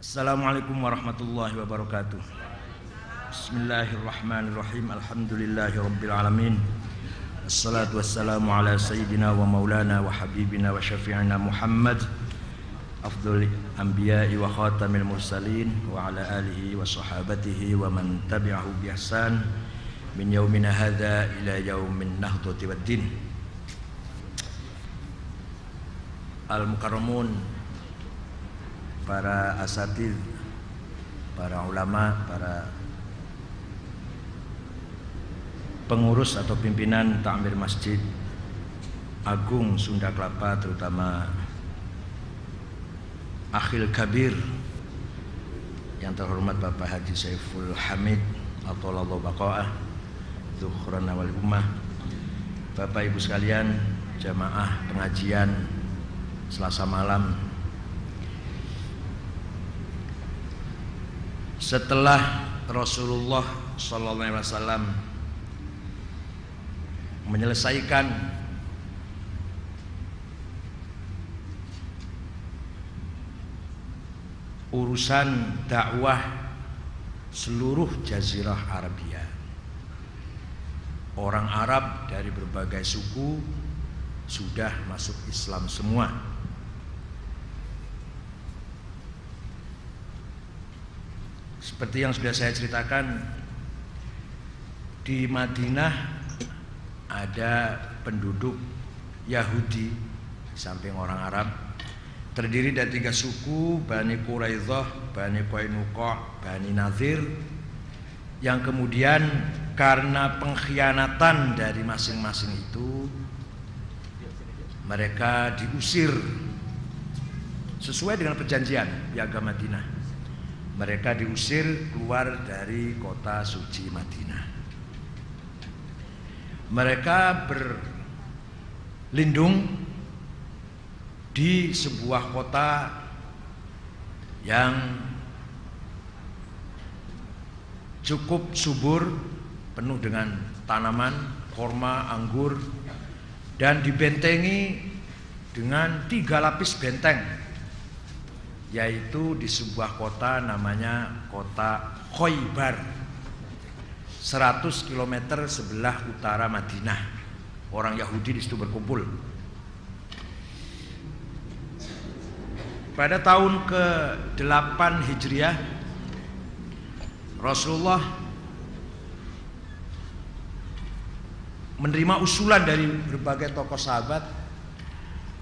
Assalamualaikum warahmatullahi wabarakatuh. Bismillahirrahmanirrahim. Alhamdulillahi rabbil alamin. Assalatu wassalamu ala sayyidina wa maulana wa habibina wa syafi'ina Muhammad afdhul anbiya'i wa khatamil mursalin wa ala alihi wa sahabatihi wa man tabi'ahu bi ihsan min yaumina hadza ila yaumin nahdati waddin. Al-mukarramun para asatid, para ulama, para pengurus atau pimpinan takmir Masjid Agung Sunda Kelapa terutama Akhil Kabir yang terhormat Bapak Haji Saiful Hamid atau Allah Baqa'ah Zuhran wal Ummah. Bapak Ibu sekalian jamaah pengajian Selasa malam setelah Rasulullah Wasallam menyelesaikan urusan dakwah seluruh jazirah Arabia. Orang Arab dari berbagai suku sudah masuk Islam semua. Seperti yang sudah saya ceritakan di Madinah ada penduduk Yahudi samping orang Arab. Terdiri dari tiga suku Bani Quraidah, Bani Qainuqa, Bani Nazir. Yang kemudian karena pengkhianatan dari masing-masing itu mereka diusir sesuai dengan perjanjian Piagam Madinah mereka diusir keluar dari kota suci Madinah. Mereka berlindung di sebuah kota yang cukup subur, penuh dengan tanaman, korma, anggur, dan dibentengi dengan tiga lapis benteng yaitu di sebuah kota namanya kota Khoibar 100 km sebelah utara Madinah. Orang Yahudi di situ berkumpul. Pada tahun ke-8 Hijriah Rasulullah menerima usulan dari berbagai tokoh sahabat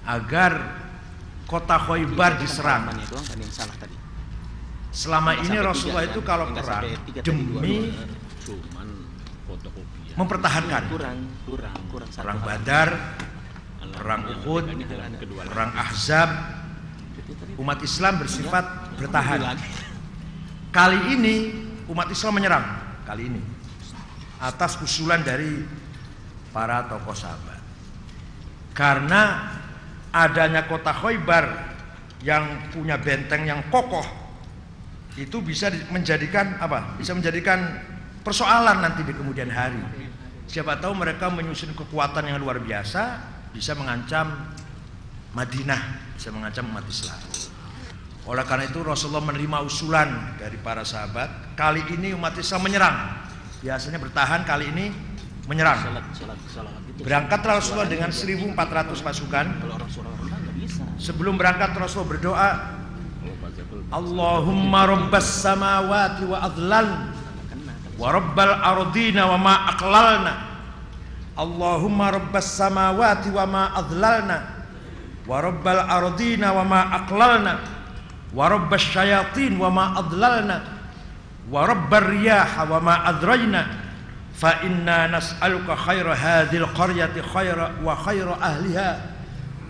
agar kota Khoibar diserang. Selama ini Rasulullah itu kalau perang demi mempertahankan. Perang Badar, perang Uhud, perang Ahzab, umat Islam bersifat bertahan. Kali ini umat Islam menyerang. Kali ini. Atas usulan dari para tokoh sahabat. Karena adanya kota Khoibar yang punya benteng yang kokoh itu bisa menjadikan apa? Bisa menjadikan persoalan nanti di kemudian hari. Siapa tahu mereka menyusun kekuatan yang luar biasa bisa mengancam Madinah, bisa mengancam umat Islam. Oleh karena itu Rasulullah menerima usulan dari para sahabat. Kali ini umat Islam menyerang. Biasanya bertahan, kali ini menyerang. Berangkat Rasulullah dengan 1400 pasukan. Sebelum berangkat Rasulullah berdoa, Allahumma rabbas samawati wa adlal wa rabbal ardina wa ma aqlalna. Allahumma rabbas samawati wa ma adlalna wa rabbal ardina wa ma aqlalna wa rabbas syayatin wa ma adlalna wa rabbar riyaha wa ma adrajna fa inna nas'aluka khaira hadhil qaryati khaira wa khaira ahliha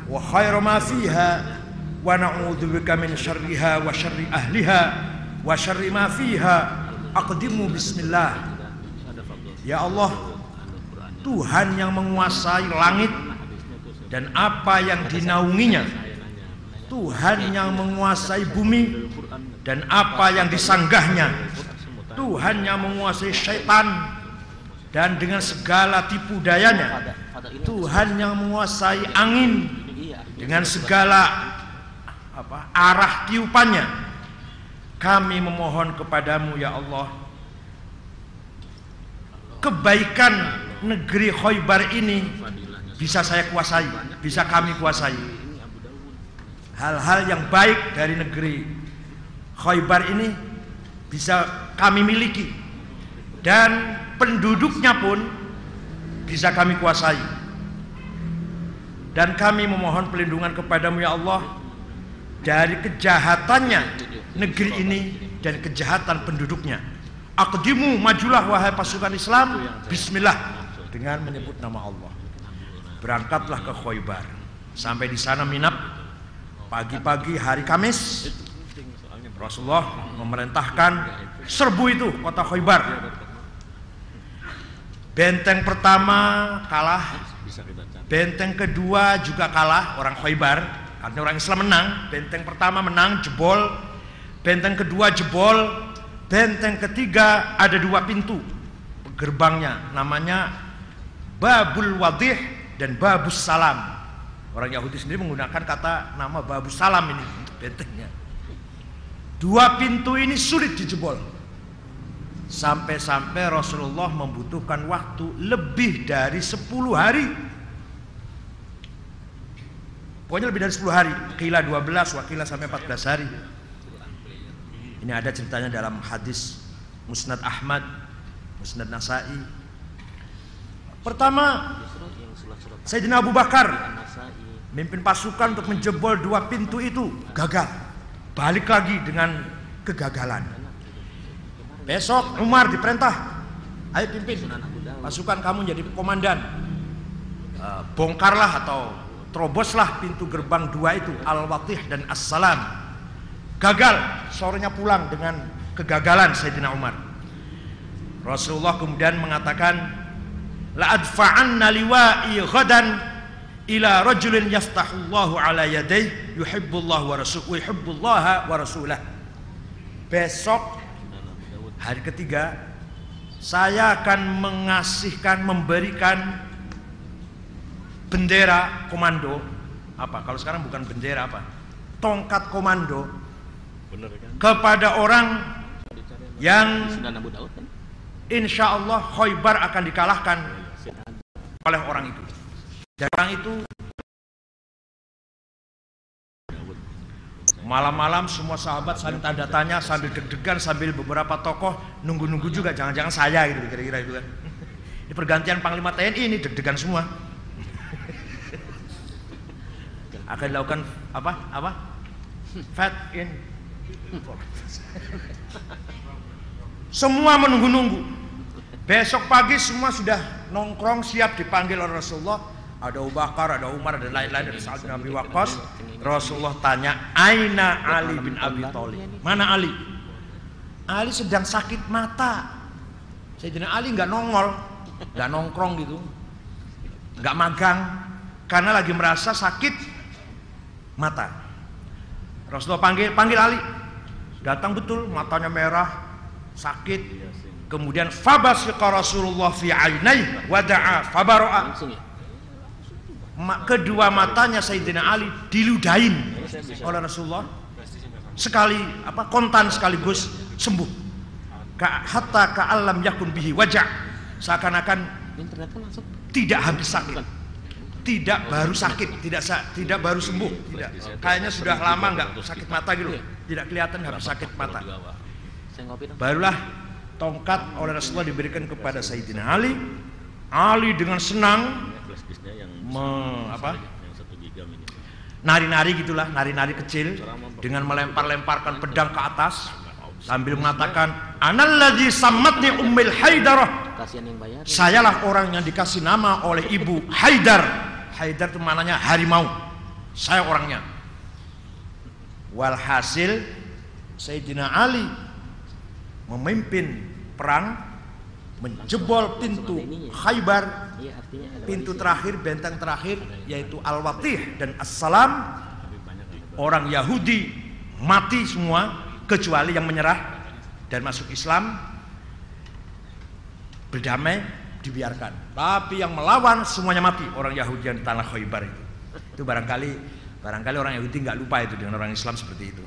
wa khaira ma fiha wa na'udzubika min syarriha wa syarri ahliha wa syarri ma fiha. Aqdimu bismillah. Ya Allah Tuhan yang menguasai langit dan apa yang dinaunginya. Tuhan yang menguasai bumi dan apa yang disanggahnya. Tuhan yang menguasai syaitan dan dengan segala tipu dayanya Tuhan yang menguasai angin dengan segala apa arah tiupannya kami memohon kepadamu ya Allah kebaikan negeri Khoibar ini bisa saya kuasai, bisa kami kuasai. Hal-hal yang baik dari negeri Khoibar ini bisa kami miliki dan penduduknya pun bisa kami kuasai. Dan kami memohon pelindungan kepadamu ya Allah dari kejahatannya negeri ini dan kejahatan penduduknya. Akdimu majulah wahai pasukan Islam. Bismillah. Dengan menyebut nama Allah. Berangkatlah ke Khoibar. Sampai di sana minap. Pagi-pagi hari Kamis Rasulullah memerintahkan serbu itu kota Khoibar Benteng pertama kalah. Benteng kedua juga kalah orang Khoibar Artinya orang Islam menang. Benteng pertama menang jebol. Benteng kedua jebol. Benteng ketiga ada dua pintu gerbangnya. Namanya Babul Wadih dan Babus Salam. Orang Yahudi sendiri menggunakan kata nama Babus Salam ini untuk bentengnya. Dua pintu ini sulit dijebol. Sampai-sampai Rasulullah membutuhkan waktu lebih dari 10 hari. Pokoknya lebih dari 10 hari. Kila 12, wakila sampai 14 hari. Ini ada ceritanya dalam hadis Musnad Ahmad, Musnad Nasai. Pertama, Sayyidina Abu Bakar mimpin pasukan untuk menjebol dua pintu itu, gagal. Balik lagi dengan kegagalan. Besok Umar diperintah, ayo pimpin. Pasukan kamu jadi komandan. Uh, bongkarlah atau teroboslah pintu gerbang dua itu Al-Watih dan As-Salam. Gagal sorenya pulang dengan kegagalan Sayyidina Umar. Rasulullah kemudian mengatakan la adfa'anna liwa'i ghadan ila rajulin yaftahullahu ala yadayhi yuhibbullah wa rasul yuhibbullah wa rasulah. Besok hari ketiga saya akan mengasihkan memberikan bendera komando apa kalau sekarang bukan bendera apa tongkat komando Bener, kan? kepada orang yang insya Allah Khoibar akan dikalahkan oleh orang itu. Dan orang itu malam-malam semua sahabat saling tanda tanya sambil deg-degan sambil beberapa tokoh nunggu-nunggu juga jangan-jangan saya gitu kira-kira itu kan. Di pergantian Panglima TNI ini deg-degan semua. akan dilakukan apa? Apa? Fat in semua menunggu-nunggu. Besok pagi semua sudah nongkrong siap dipanggil oleh Rasulullah. Ada Abu Bakar, ada Umar, ada lain-lain, ada Sa'ad bin Abi Waqqas. Rasulullah tanya, "Aina Ali bin Abi Thalib?" Mana Ali? Ali sedang sakit mata. Sayyidina Ali nggak nongol, nggak nongkrong gitu, nggak magang, karena lagi merasa sakit mata. Rasulullah panggil, panggil Ali. Datang betul, matanya merah, sakit. Kemudian fabasqa Rasulullah fi ainai wa da'a fabaro'a. Kedua matanya Sayyidina Ali diludahin oleh Rasulullah. Sekali apa kontan sekaligus sembuh. Ka, hatta ka'allam yakun bihi wajah. Seakan-akan tidak habis sakit tidak baru sakit, tidak tidak baru sembuh, tidak. Kayaknya sudah lama nggak sakit mata gitu, tidak kelihatan habis sakit mata. Barulah tongkat oleh Rasulullah diberikan kepada Sayyidina Ali. Ali dengan senang me, apa? Nari-nari gitulah, nari-nari kecil dengan melempar-lemparkan pedang ke atas sambil mengatakan analladzi sammatni ummil haidarah sayalah orang yang dikasih nama oleh ibu Haidar. Haidar itu mananya harimau. Saya orangnya. Walhasil Sayyidina Ali memimpin perang menjebol pintu Khaybar pintu terakhir benteng terakhir yaitu Al-Watih dan As-Salam orang Yahudi mati semua kecuali yang menyerah dan masuk Islam berdamai dibiarkan. Tapi yang melawan semuanya mati orang Yahudi yang di tanah Khaybar itu. Itu barangkali barangkali orang Yahudi nggak lupa itu dengan orang Islam seperti itu.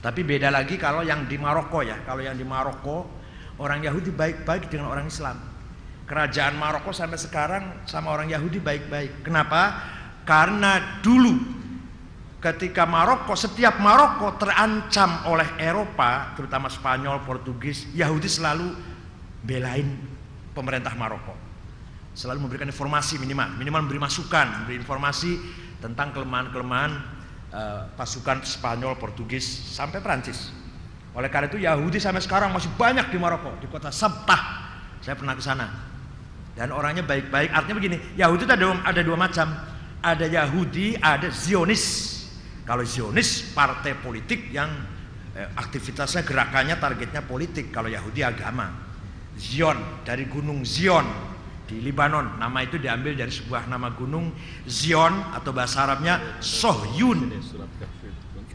Tapi beda lagi kalau yang di Maroko ya. Kalau yang di Maroko orang Yahudi baik-baik dengan orang Islam. Kerajaan Maroko sampai sekarang sama orang Yahudi baik-baik. Kenapa? Karena dulu ketika Maroko, setiap Maroko terancam oleh Eropa, terutama Spanyol, Portugis, Yahudi selalu belain pemerintah Maroko. Selalu memberikan informasi minimal, minimal memberi masukan, memberi informasi tentang kelemahan-kelemahan uh, pasukan Spanyol, Portugis sampai Prancis. Oleh karena itu Yahudi sampai sekarang masih banyak di Maroko, di kota Sabtah. Saya pernah ke sana. Dan orangnya baik-baik. Artinya begini, Yahudi itu ada, ada dua macam. Ada Yahudi, ada Zionis. Kalau Zionis partai politik yang eh, aktivitasnya gerakannya targetnya politik. Kalau Yahudi agama. Zion dari gunung Zion di Libanon. Nama itu diambil dari sebuah nama gunung Zion atau bahasa Arabnya Sohyun.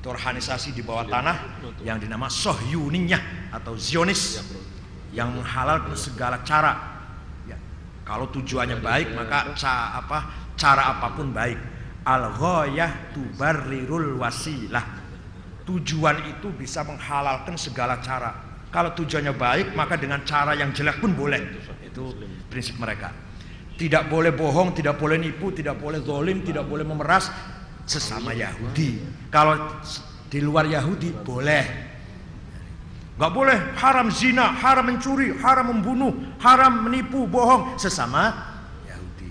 Itu organisasi di bawah tanah yang dinama Sohyuniyah atau Zionis yang menghalalkan segala cara. Ya, kalau tujuannya baik maka ca, apa, cara apa pun baik. Al ghoyah tubarrirul wasilah. Tujuan itu bisa menghalalkan segala cara. Kalau tujuannya baik maka dengan cara yang jelek pun boleh. Itu prinsip mereka. Tidak boleh bohong, tidak boleh nipu, tidak boleh zolim, tidak boleh memeras sesama Yahudi. Kalau di luar Yahudi boleh. Gak boleh haram zina, haram mencuri, haram membunuh, haram menipu, bohong sesama Yahudi.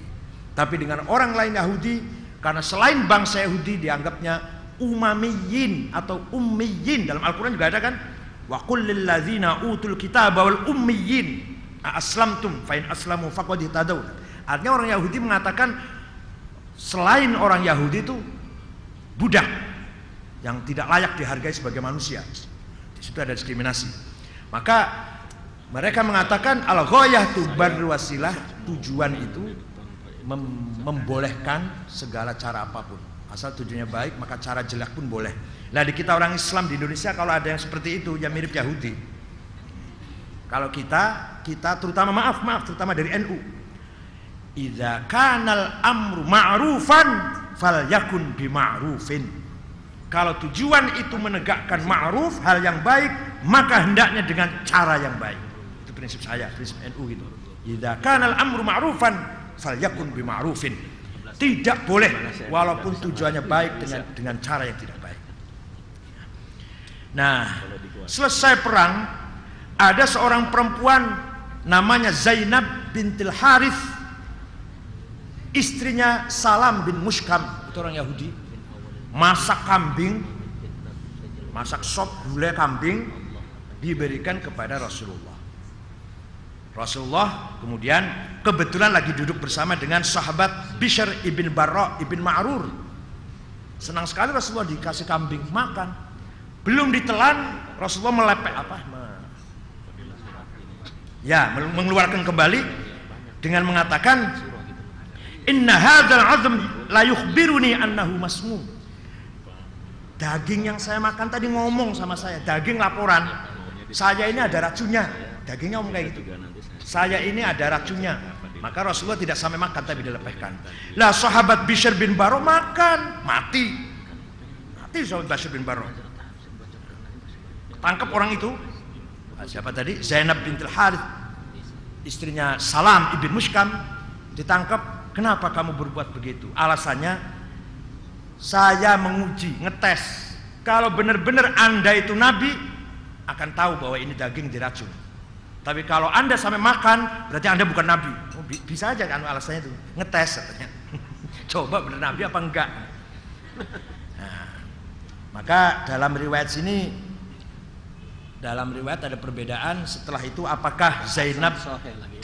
Tapi dengan orang lain Yahudi, karena selain bangsa Yahudi dianggapnya umamiyin atau ummiyin dalam Al-Quran juga ada kan? Wa qul lil ladzina utul kitab wal ummiyin aslamtum fa in aslamu faqad. Artinya orang Yahudi mengatakan selain orang Yahudi itu budak yang tidak layak dihargai sebagai manusia. Di situ ada diskriminasi. Maka mereka mengatakan al ghayah tubar wasilah tujuan itu mem membolehkan segala cara apa pun. Asal tujuannya baik maka cara jelek pun boleh. Nah di kita orang Islam di Indonesia kalau ada yang seperti itu yang mirip Yahudi. Kalau kita kita terutama maaf maaf terutama dari NU. Idza kanal amru ma'rufan fal yakun bima'rufin. Kalau tujuan itu menegakkan ma'ruf hal yang baik, maka hendaknya dengan cara yang baik. Itu prinsip saya, prinsip NU gitu. Idza kanal amru ma'rufan fal yakun bima'rufin. Tidak boleh walaupun tujuannya baik dengan dengan cara yang tidak baik. Nah, selesai perang ada seorang perempuan namanya Zainab bintil Harith istrinya Salam bin Muskam itu orang Yahudi. Masak kambing masak sop gulai kambing diberikan kepada Rasulullah. Rasulullah kemudian kebetulan lagi duduk bersama dengan sahabat Bishr ibn Barra ibn Ma'rur. Senang sekali Rasulullah dikasih kambing makan. Belum ditelan Rasulullah melepek apa? Ya mengeluarkan kembali dengan mengatakan inna hadzal azm la yukhbiruni annahu masmum. Daging yang saya makan tadi ngomong sama saya daging laporan. Saya ini ada racunnya. Dagingnya ngomong kayak gitu. Saya ini ada racunnya. Maka Rasulullah tidak sampai makan tapi dilepehkan. Lah sahabat Bishr bin Baro makan. Mati. Mati sahabat Bishr bin Baro tangkap orang itu. Siapa tadi? Zainab bintil Harith. Istrinya Salam ibn Muskam ditangkap kenapa kamu berbuat begitu? Alasannya saya menguji ngetes. Kalau benar-benar anda itu nabi akan tahu bahwa ini daging diracun. Tapi kalau anda sampai makan berarti anda bukan nabi. Oh, bisa aja kan alasannya itu? Ngetes katanya. Coba benar nabi apa enggak? Nah, maka dalam riwayat sini dalam riwayat ada perbedaan setelah itu apakah Zainab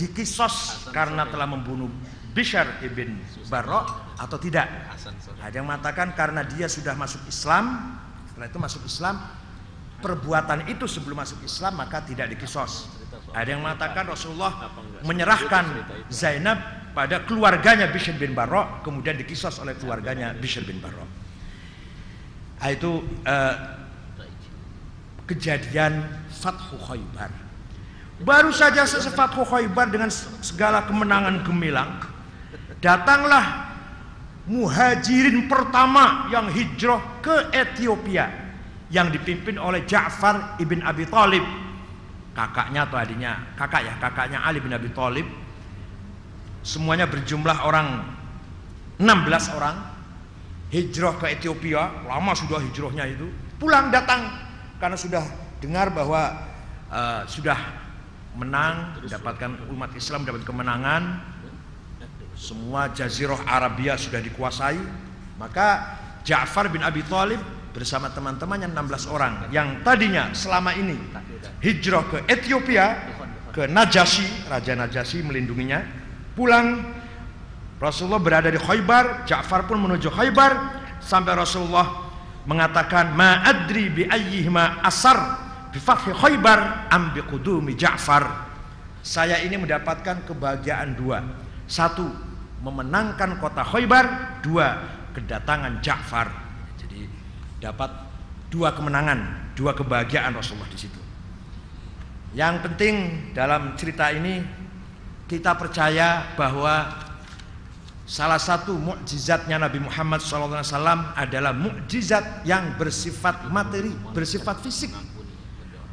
dikisos karena telah membunuh Bishar ibn Barok atau tidak? Ada yang mengatakan karena dia sudah masuk Islam setelah itu masuk Islam perbuatan itu sebelum masuk Islam maka tidak dikisos. Ada yang mengatakan Rasulullah menyerahkan Zainab pada keluarganya Bishr bin Barok kemudian dikisos oleh keluarganya Bishr bin Barok nah, itu uh, kejadian Fathu Khaybar. Baru saja selesai Fathu Khaybar dengan segala kemenangan gemilang, datanglah muhajirin pertama yang hijrah ke Ethiopia. yang dipimpin oleh Ja'far ibn Abi Thalib kakaknya atau adiknya? Kakak ya kakaknya Ali bin Abi Thalib semuanya berjumlah orang 16 orang hijrah ke Ethiopia. Lama sudah hijrahnya itu. Pulang datang karena sudah dengar bahwa uh, sudah menang mendapatkan umat Islam dapat kemenangan semua jazirah Arabia sudah dikuasai maka Ja'far bin Abi Thalib bersama teman-temannya 16 orang yang tadinya selama ini hijrah ke Ethiopia ke Najasyi Raja Najasyi melindunginya pulang Rasulullah berada di Khaybar, Ja'far pun menuju Khaybar sampai Rasulullah mengatakan ma adri bi ayyihima asar bi fathi Khaybar am bi Ja'far. Saya ini mendapatkan kebahagiaan dua. Satu, memenangkan kota Khaybar, dua, kedatangan Ja'far. Jadi dapat dua kemenangan, dua kebahagiaan Rasulullah di situ. Yang penting dalam cerita ini kita percaya bahwa Salah satu mukjizatnya Nabi Muhammad SAW adalah mukjizat yang bersifat materi, bersifat fisik.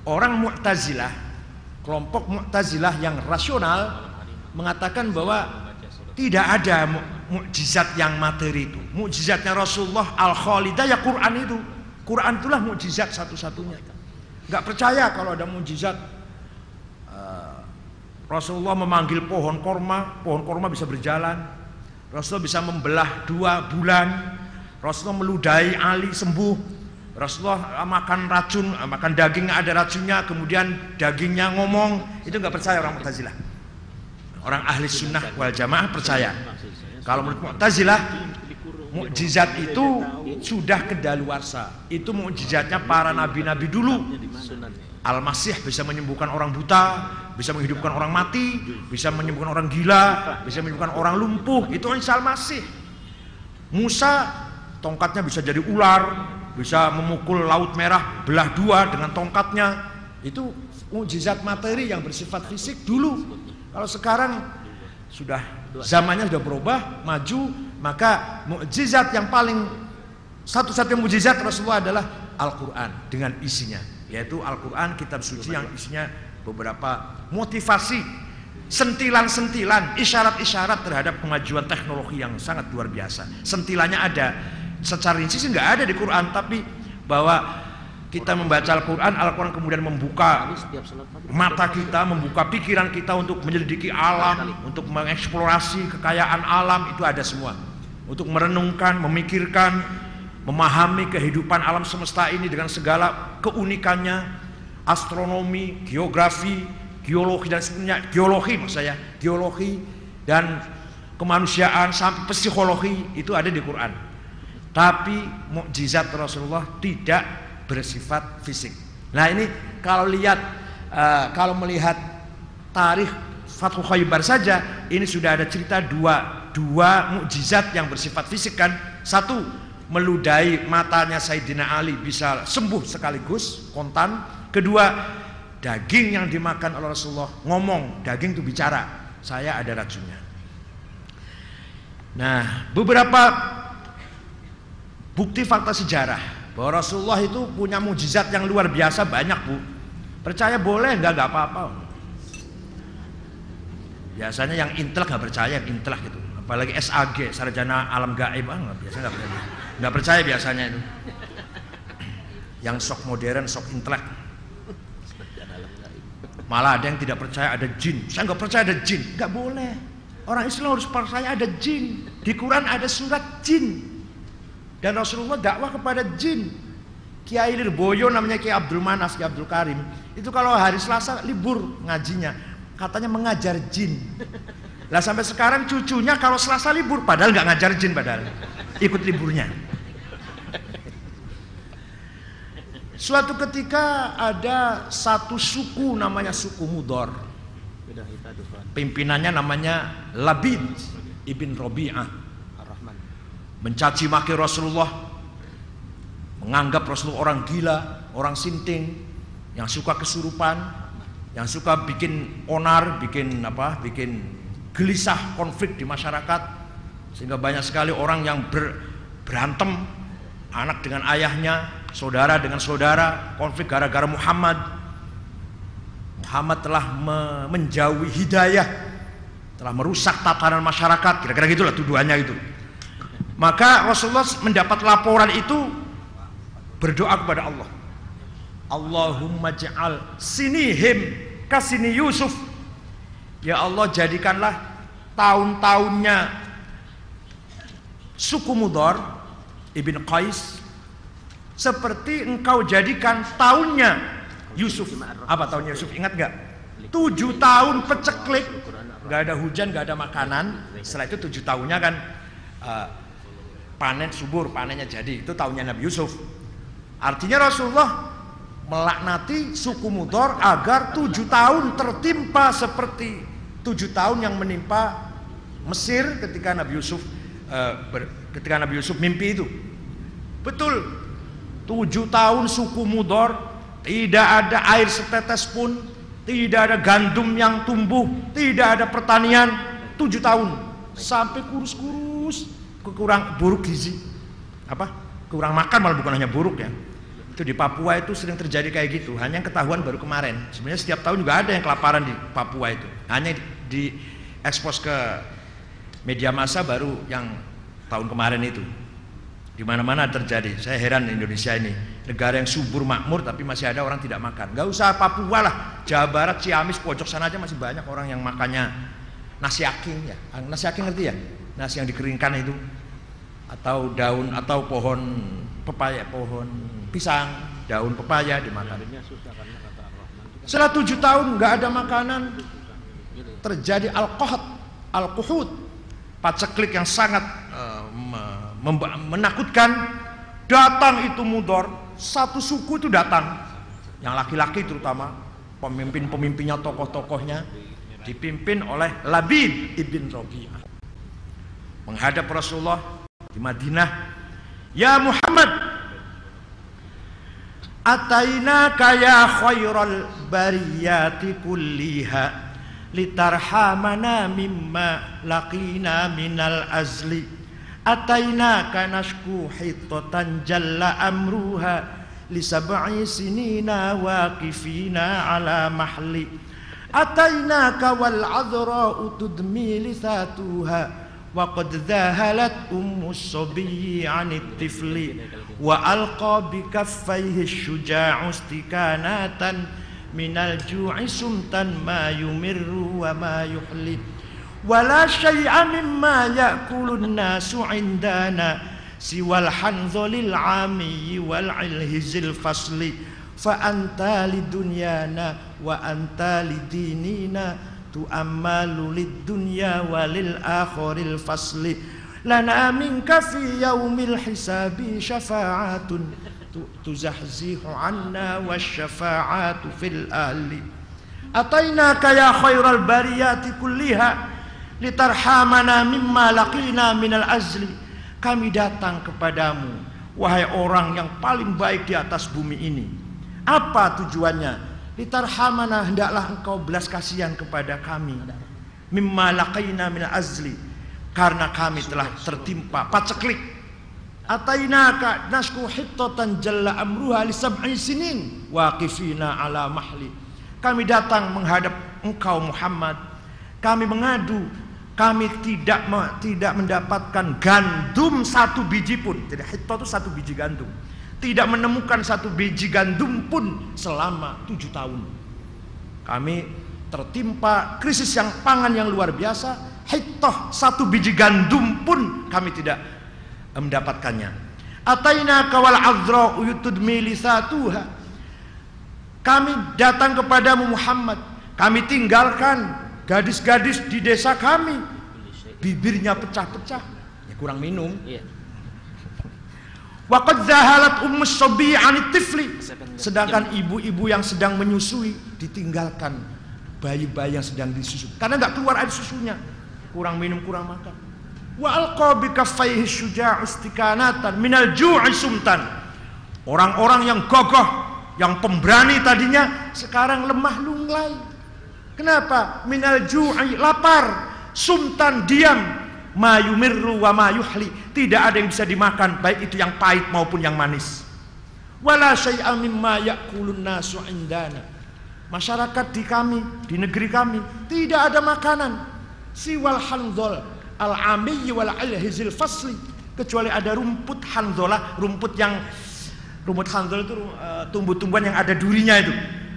Orang Mu'tazilah, kelompok Mu'tazilah yang rasional mengatakan bahwa tidak ada mukjizat yang materi itu. Mukjizatnya Rasulullah Al-Khalidah ya Quran itu. Quran itulah mukjizat satu-satunya. Gak percaya kalau ada mukjizat uh, Rasulullah memanggil pohon korma, pohon korma bisa berjalan, Rasulullah bisa membelah dua bulan. Rasulullah meludahi Ali sembuh. Rasulullah makan racun, makan daging ada racunnya, kemudian dagingnya ngomong. Itu nggak percaya orang Mu'tazilah. Orang ahli sunnah wal jamaah percaya. Kalau menurut Mu'tazilah, mukjizat itu sudah kedaluarsa. Itu mukjizatnya para nabi-nabi dulu. Al-Masih bisa menyembuhkan orang buta, bisa menghidupkan orang mati, bisa menyembuhkan orang gila, bisa menyembuhkan orang lumpuh. Itu Isa Al-Masih. Musa tongkatnya bisa jadi ular, bisa memukul laut merah belah dua dengan tongkatnya. Itu mujizat materi yang bersifat fisik dulu. Kalau sekarang sudah zamannya sudah berubah, maju, maka mukjizat yang paling satu-satunya mujizat Rasulullah adalah Al-Qur'an dengan isinya yaitu Al-Quran kitab suci yang isinya beberapa motivasi sentilan-sentilan isyarat-isyarat terhadap kemajuan teknologi yang sangat luar biasa. Sentilannya ada secara rinci sih nggak ada di Quran tapi bahwa kita membaca Al-Quran, Al-Quran kemudian membuka mata kita, membuka pikiran kita untuk menyelidiki alam, untuk mengeksplorasi kekayaan alam, itu ada semua. Untuk merenungkan, memikirkan, memahami kehidupan alam semesta ini dengan segala keunikannya, astronomi, geografi, geologi dan sebenarnya geologi maksud saya, geologi dan kemanusiaan sampai psikologi itu ada di Quran. Tapi mukjizat Rasulullah tidak bersifat fisik. Nah ini kalau lihat uh, kalau melihat tarikh Fathu Khaybar saja ini sudah ada cerita dua dua mukjizat yang bersifat fisik kan. Satu meludahi matanya Sayyidina Ali bisa sembuh sekaligus kontan kedua daging yang dimakan oleh Rasulullah ngomong daging itu bicara saya ada racunnya nah beberapa bukti fakta sejarah bahwa Rasulullah itu punya mujizat yang luar biasa banyak bu. Percaya boleh nggak nggak apa-apa. Biasanya yang intelek nggak percaya yang intelek gitu. Apalagi SAG sarjana alam gaib ah biasanya nggak percaya. Nggak percaya biasanya itu. Yang sok modern sok intelek. Malah ada yang tidak percaya ada jin. Saya nggak percaya ada jin. Nggak boleh. Orang Islam harus percaya ada jin. Di Quran ada surat jin dan Rasulullah dakwah kepada jin Kiai Lirboyo namanya Kiai Abdul Manas Kiai Abdul Karim itu kalau hari Selasa libur ngajinya katanya mengajar jin lah sampai sekarang cucunya kalau Selasa libur padahal nggak ngajar jin padahal ikut liburnya. Suatu ketika ada satu suku namanya suku Mudor. Pimpinannya namanya Labid ibn Robi'ah. Mencaci maki Rasulullah. Menganggap Rasulullah orang gila, orang sinting, yang suka kesurupan, yang suka bikin onar, bikin apa, bikin gelisah konflik di masyarakat sehingga banyak sekali orang yang ber, berantem anak dengan ayahnya, saudara dengan saudara, konflik gara-gara Muhammad. Muhammad telah me menjauhi hidayah, telah merusak tatanan masyarakat, kira-kira gitulah tuduhannya itu. Maka Rasulullah mendapat laporan itu berdoa kepada Allah. Allahumma ja'al sinihim kasini Yusuf. Ya Allah jadikanlah tahun-tahunnya suku Mudor Ibn Qais seperti engkau jadikan tahunnya Yusuf. Apa tahunnya Yusuf? Ingat gak? Tujuh tahun peceklik, nggak ada hujan, nggak ada makanan. Setelah itu tujuh tahunnya kan uh, panen subur, panennya jadi. Itu tahunnya Nabi Yusuf. Artinya Rasulullah melaknati suku Mudor agar tujuh tahun tertimpa seperti tujuh tahun yang menimpa Mesir ketika Nabi Yusuf ber, ketika Nabi Yusuf mimpi itu. Betul, tujuh tahun suku Mudor tidak ada air setetes pun, tidak ada gandum yang tumbuh, tidak ada pertanian. Tujuh tahun sampai kurus-kurus, kekurang buruk gizi, apa? Kurang makan malah bukan hanya buruk ya. Itu di Papua itu sering terjadi kayak gitu. Hanya yang ketahuan baru kemarin. Sebenarnya setiap tahun juga ada yang kelaparan di Papua itu. Hanya di ekspos ke media massa baru yang tahun kemarin itu. Di mana-mana terjadi. Saya heran Indonesia ini. Negara yang subur makmur tapi masih ada orang tidak makan. Gak usah Papua lah. Jawa Barat Ciamis pojok sana aja masih banyak orang yang makannya nasi aking ya. Nasi aking ngerti ya nasi yang dikeringkan itu atau daun atau pohon pepaya pohon pisang, daun pepaya dimakan. Setelah tujuh tahun nggak ada makanan, terjadi al-qahd, al-kuhud, paceklik yang sangat uh, menakutkan. Datang itu mudor, satu suku itu datang, yang laki-laki terutama, pemimpin-pemimpinnya, tokoh-tokohnya, dipimpin oleh Labid ibn Rabi'ah. Menghadap Rasulullah di Madinah, Ya Muhammad, Atainaka ya khairal bariyati kulliha litarhamana mimma laqina minal azli. Atainaka nashku hitatan jalla amruha lisab'i sinina waqifina ala mahli. Atainaka wal adhra'u tudmi lisatuha وقد ذهلت أم الصبي عن الطفل وألقى بكفيه الشجاع استكانات من الجوع سمتا ما يمر وما يحلي. ولا شيء مما يأكل الناس عندنا سوى الحنظل العامي والعلهز الفصل. فأنت لدنيانا وأنت لديننا tu'ammalu lid dunya walil akhiril fasli. Lana minka fi yaumil hisabi syafa'atun. Tuzahzihu anna wasyafa'atu fil ahli. Atainaka ya khairal bariyati kulliha litarhamana mimma laqina minal azli. Kami datang kepadamu wahai orang yang paling baik di atas bumi ini. Apa tujuannya Litarhamana hendaklah engkau belas kasihan kepada kami. Mimma laqaina min azli karena kami telah tertimpa paceklik. Atainaka nasku hittatan jalla amruha li sab'i sinin waqifina ala mahli. Kami datang menghadap engkau Muhammad. Kami mengadu kami tidak tidak mendapatkan gandum satu biji pun. Jadi hittah itu satu biji gandum tidak menemukan satu biji gandum pun selama tujuh tahun. Kami tertimpa krisis yang pangan yang luar biasa. Hittah satu biji gandum pun kami tidak mendapatkannya. Ataina kawal azra uyutudmi lisatuha. Kami datang kepadamu Muhammad. Kami tinggalkan gadis-gadis di desa kami. Bibirnya pecah-pecah. Ya kurang minum. Yeah Waqad zahalat ummus sabi tifli. Sedangkan ibu-ibu yang sedang menyusui ditinggalkan bayi-bayi yang sedang disusui karena nggak keluar air susunya. Kurang minum, kurang makan. Wa alqa bi kaffaihi syuja'u istikanatan minal ju'i sumtan. Orang-orang yang gagah, yang pemberani tadinya sekarang lemah lunglai. Kenapa? Minal ju'i lapar, sumtan diam, mayumirru wa mayuhli tidak ada yang bisa dimakan baik itu yang pahit maupun yang manis. Wala syai'a mimma ya'kulun nasu indana. Masyarakat di kami di negeri kami tidak ada makanan. Siwal hanzol al amiyyi wal alhizil fasli. Kecuali ada rumput hanzolah rumput yang rumput hanzol itu uh, tumbuh-tumbuhan yang ada durinya itu.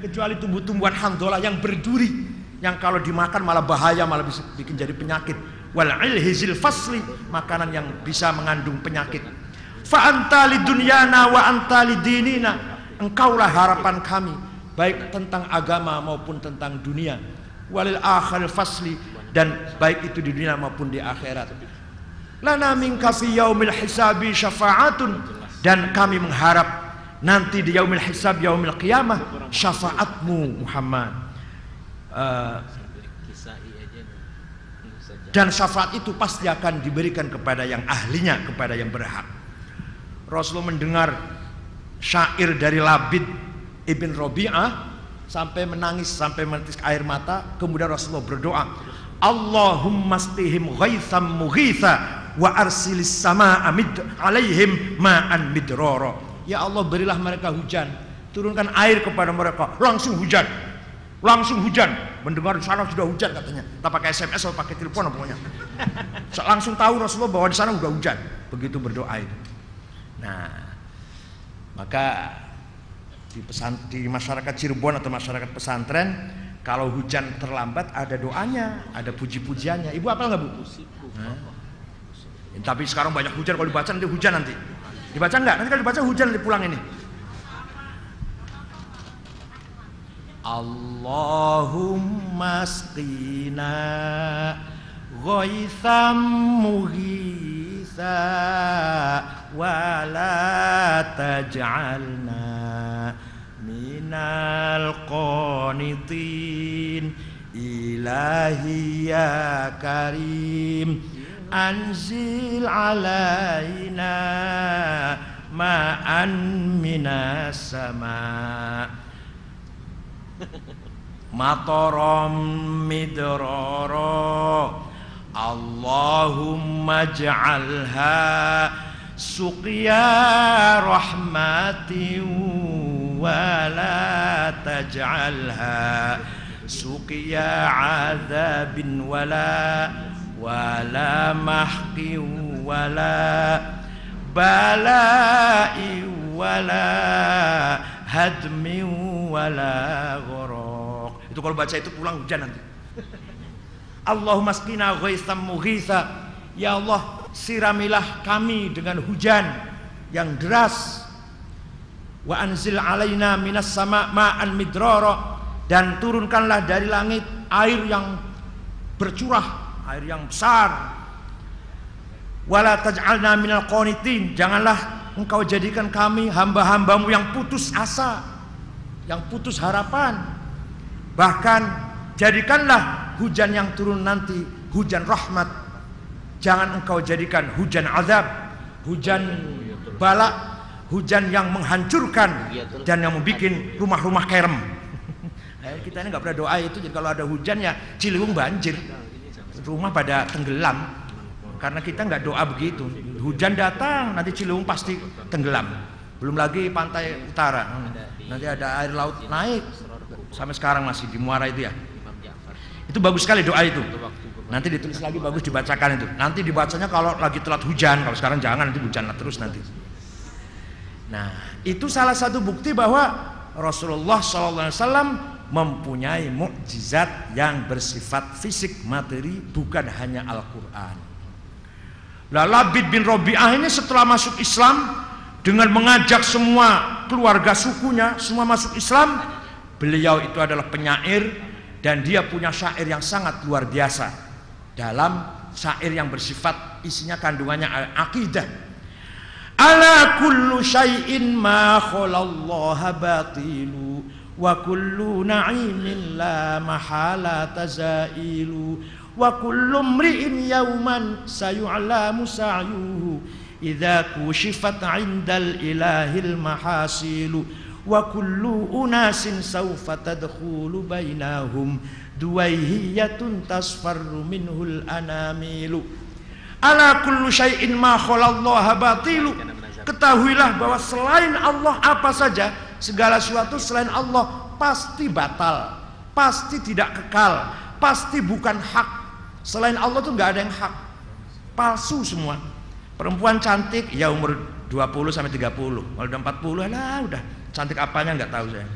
Kecuali tumbuh-tumbuhan hanzolah yang berduri yang kalau dimakan malah bahaya malah bisa bikin jadi penyakit wal ilhizil fasli makanan yang bisa mengandung penyakit. Fa anta lidunyana wa anta lidinina engkaulah harapan kami baik tentang agama maupun tentang dunia. Walil akhir fasli dan baik itu di dunia maupun di akhirat. Lana minka fi yaumil hisabi syafa'atun. Dan kami mengharap nanti di yaumil hisab yaumil qiyamah syafaatmu Muhammad. Uh, dan syafaat itu pasti akan diberikan kepada yang ahlinya kepada yang berhak. Rasulullah mendengar syair dari Labid Ibn Robi'ah sampai menangis sampai menitis air mata. Kemudian Rasulullah berdoa Allahumma stihim ghaitham mughitha wa arsilis sama amid alaihim ma'an midroro ya Allah berilah mereka hujan. Turunkan air kepada mereka. Langsung hujan. Langsung hujan mendengar di sana sudah hujan katanya tak pakai SMS atau pakai telepon pokoknya langsung tahu Rasulullah bahwa di sana sudah hujan begitu berdoa itu Nah, maka di, pesan, di masyarakat Cirebon atau masyarakat pesantren kalau hujan terlambat ada doanya, ada puji-pujiannya. Ibu apa nggak bu? Nah. Tapi sekarang banyak hujan kalau dibaca nanti hujan nanti. Dibaca nggak? Nanti kalau dibaca hujan nanti pulang ini. Allahumma sqina ghaitham mughitha ولا تجعلنا من القانطين إلهي يا كريم أنزل علينا ماء من السماء مطرا مدرارا. اللهم اجعلها سقيا رحمة ولا تجعلها سقيا عذاب ولا ولا محق ولا بلاء ولا هدم wala ghorok. Itu kalau baca itu pulang hujan nanti. Allahumma skina ghaisam mughitha. Ya Allah, siramilah kami dengan hujan yang deras. Wa anzil alaina minas sama ma'an midroro dan turunkanlah dari langit air yang bercurah, air yang besar. Wala taj'alna minal qanitin, janganlah engkau jadikan kami hamba-hambamu yang putus asa yang putus harapan bahkan jadikanlah hujan yang turun nanti hujan rahmat Jangan engkau jadikan hujan azab, hujan balak, hujan yang menghancurkan dan yang membuat rumah-rumah kerem. Kita ini nggak pernah doa itu, jadi kalau ada hujan ya Ciliwung banjir, rumah pada tenggelam. Karena kita nggak doa begitu. Hujan datang, nanti Ciliwung pasti tenggelam. Belum lagi pantai utara, nanti ada air laut naik. Sampai sekarang masih di muara itu ya. Itu bagus sekali doa itu. Nanti ditulis lagi bagus dibacakan itu. Nanti dibacanya kalau lagi telat hujan, kalau sekarang jangan nanti hujan terus nanti. Nah, itu salah satu bukti bahwa Rasulullah SAW mempunyai mukjizat yang bersifat fisik materi bukan hanya Al-Quran. Labid bin Robi'ah ini setelah masuk Islam dengan mengajak semua keluarga sukunya semua masuk Islam, beliau itu adalah penyair dan dia punya syair yang sangat luar biasa. Dalam syair yang bersifat isinya kandungannya akidah ala kullu syai'in ma khalallaha batilu wa kullu na'imin la mahala tazailu wa kullu mri'in yawman sayu'lamu sa'yuhu idza kushifat 'indal ilahil mahasilu wa kullu unasin sawfa tadkhulu bainahum duwaihiyatun tasfarru minhul anamilu. Ala kullu syai'in ma khalallaha batilu. Ketahuilah bahwa selain Allah apa saja segala sesuatu selain Allah pasti batal pasti tidak kekal pasti bukan hak. Selain Allah tuh nggak ada yang hak. Palsu semua perempuan cantik ya umur 20 sampai 30 kalau udah 40 lah udah. Cantik apanya nggak tahu saya.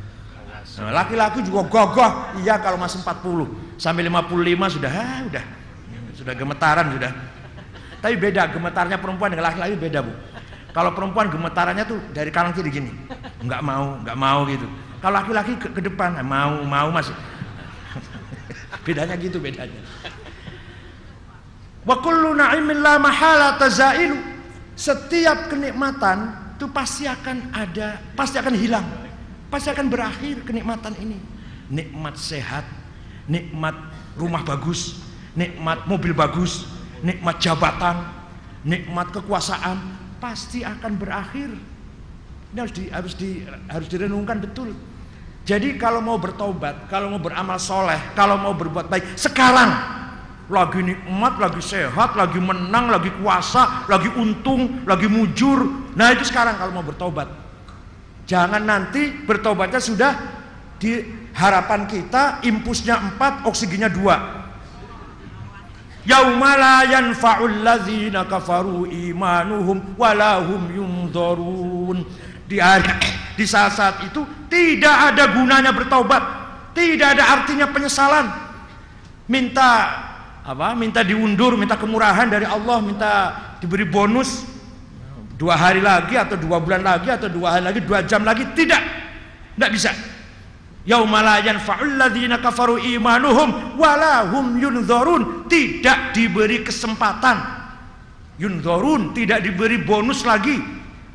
Nah, laki-laki juga gagah. Iya kalau masih 40 sampai 55 sudah ah, udah. Sudah gemetaran sudah. Tapi beda gemetarnya perempuan dengan laki-laki beda bu. Kalau perempuan gemetarannya tuh dari kanan kiri gini. Nggak mau nggak mau gitu. Kalau laki-laki ke, ke depan mau mau masih. Bedanya gitu bedanya Wa kullu na'imin la mahala tazailu. Setiap kenikmatan itu pasti akan ada, pasti akan hilang. Pasti akan berakhir kenikmatan ini. Nikmat sehat, nikmat rumah bagus, nikmat mobil bagus, nikmat jabatan, nikmat kekuasaan pasti akan berakhir. Ini harus di, harus di, harus direnungkan betul. Jadi kalau mau bertobat, kalau mau beramal soleh, kalau mau berbuat baik, sekarang lagi nikmat, lagi sehat, lagi menang, lagi kuasa, lagi untung, lagi mujur. Nah itu sekarang kalau mau bertobat. Jangan nanti bertobatnya sudah di harapan kita impusnya empat, oksigennya dua. Yaumala yanfa'ul ladzina kafaru imanuhum walahum yunzarun. Di di saat-saat itu tidak ada gunanya bertobat, tidak ada artinya penyesalan. Minta apa? Minta diundur, minta kemurahan dari Allah, minta diberi bonus. Dua hari lagi atau dua bulan lagi atau dua hari lagi, dua jam lagi, tidak, tidak bisa. Yaumalayan fa'ulladzina kafaru imanuhum walahum yunzorun tidak diberi kesempatan. Yunzorun tidak diberi bonus lagi.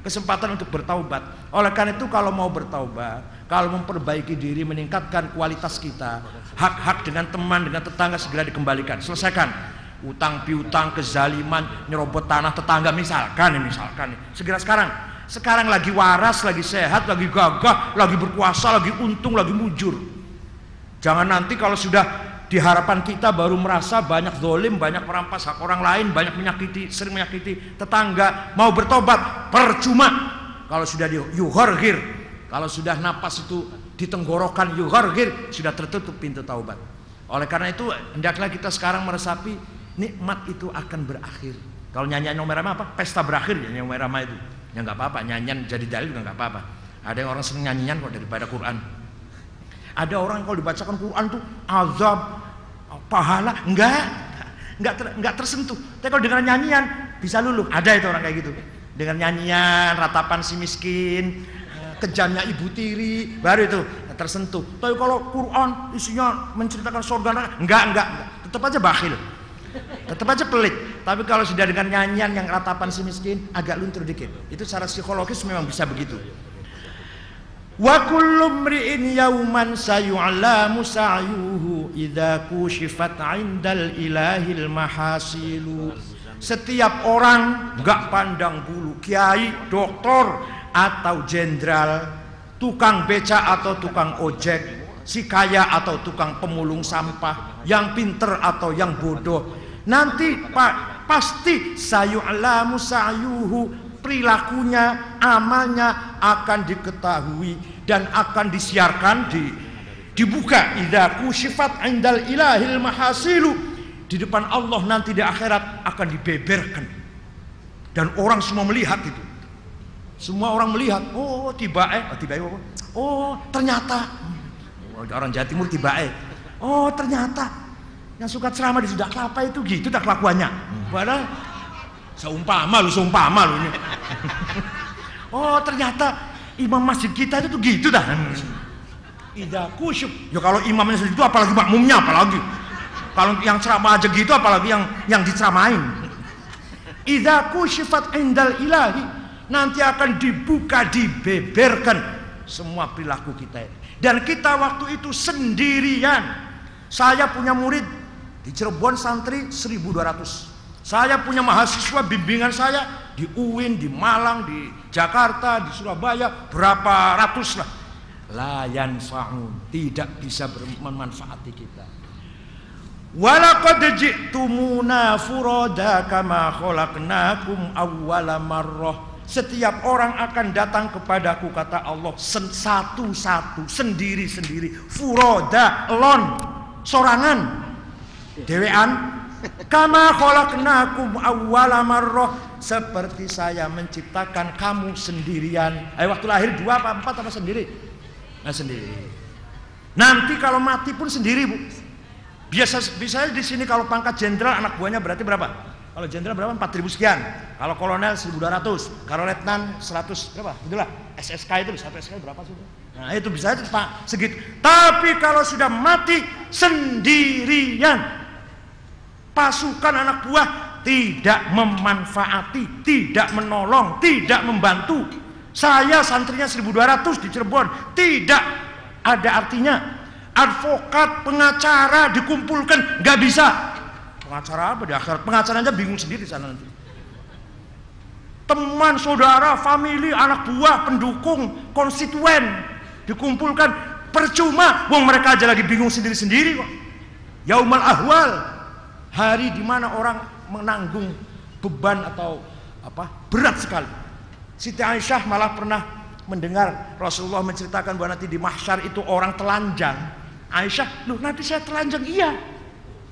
Kesempatan untuk bertaubat. Oleh karena itu kalau mau bertaubat kalau memperbaiki diri meningkatkan kualitas kita hak-hak dengan teman dengan tetangga segera dikembalikan. Selesaikan. Utang piutang kezaliman nyerobot tanah tetangga misalkan misalkan segera sekarang. Sekarang lagi waras lagi sehat lagi gagah lagi berkuasa lagi untung lagi mujur. Jangan nanti kalau sudah di harapan kita baru merasa banyak zolim, banyak merampas hak orang lain, banyak menyakiti, sering menyakiti tetangga, mau bertobat percuma. Kalau sudah di yuhorgir, kalau sudah napas itu di tenggorokan yuhargir sudah tertutup pintu taubat. Oleh karena itu hendaklah kita sekarang meresapi nikmat itu akan berakhir. Kalau nyanyian nomor apa? Pesta berakhir ya nomor itu. Ya nggak apa-apa, nyanyian jadi dalil juga nggak apa-apa. Ada yang orang senang nyanyian kok daripada Quran. Ada orang kalau dibacakan Quran tuh azab, pahala, enggak, enggak ter, enggak tersentuh. Tapi kalau dengan nyanyian bisa luluh. Ada itu orang kayak gitu. Dengan nyanyian, ratapan si miskin, kejamnya ibu tiri, baru itu tersentuh. Tapi kalau Quran isinya menceritakan surga enggak, enggak, enggak. Tetap aja bakhil. Tetap aja pelit. Tapi kalau sudah dengan nyanyian yang ratapan si miskin, agak luntur dikit. Itu secara psikologis memang bisa begitu. Wa kullu mri'in yawman sayu'lamu sa'yuhu idza kushifat 'indal ilahil mahasilu. Setiap orang enggak pandang bulu, kiai, doktor, atau jenderal, tukang beca atau tukang ojek, si kaya atau tukang pemulung sampah, yang pinter atau yang bodoh. Nanti pak pasti sayu'lamu sayuhu perilakunya, amalnya akan diketahui dan akan disiarkan di dibuka. Idza kusyifat indal ilahil mahasilu di depan Allah nanti di akhirat akan dibeberkan. Dan orang semua melihat itu semua orang melihat, oh tiba eh, oh, tiba eh, oh ternyata orang Jawa Timur tiba eh, oh ternyata yang suka ceramah di sudah kelapa itu gitu tak kelakuannya. Padahal seumpama lu seumpama lu ini. oh ternyata imam masjid kita itu tuh gitu dah. Ida kusyuk. Ya kalau imamnya segitu apalagi makmumnya apalagi. Kalau yang ceramah aja gitu apalagi yang yang diceramain. Ida kusyifat indal ilahi nanti akan dibuka, dibeberkan semua perilaku kita. Dan kita waktu itu sendirian. Saya punya murid di Cirebon santri 1200. Saya punya mahasiswa bimbingan saya di UIN, di Malang, di Jakarta, di Surabaya berapa ratus lah. Layan fa'un tidak bisa bermanfaati kita. Walaqad ji'tumuna kama khalaqnakum awwala marrah Setiap orang akan datang kepadaku kata Allah satu-satu, sendiri-sendiri, furoda, elon, sorangan, dewean. Kama khalaqnakum awwala marrah seperti saya menciptakan kamu sendirian. Ayo waktu lahir dua apa empat apa sendiri? Nah, sendiri. Nanti kalau mati pun sendiri, Bu. Biasa bisa di sini kalau pangkat jenderal anak buahnya berarti berapa? Kalau jenderal berapa? 4000 sekian. Kalau kolonel 1200. Kalau letnan 100 berapa? Itulah SSK itu satu SSK berapa sih? Nah, itu bisa aja Pak segitu. Tapi kalau sudah mati sendirian pasukan anak buah tidak memanfaati, tidak menolong, tidak membantu. Saya santrinya 1200 di Cirebon, tidak ada artinya. Advokat, pengacara dikumpulkan, nggak bisa Pengacara apa di akhirat? Pengacara aja bingung sendiri sana nanti. Teman, saudara, family, anak buah, pendukung, konstituen dikumpulkan percuma. Wong mereka aja lagi bingung sendiri-sendiri kok. Yaumal ahwal, hari di mana orang menanggung beban atau apa berat sekali. Siti Aisyah malah pernah mendengar Rasulullah menceritakan bahwa nanti di mahsyar itu orang telanjang. Aisyah, loh nanti saya telanjang iya.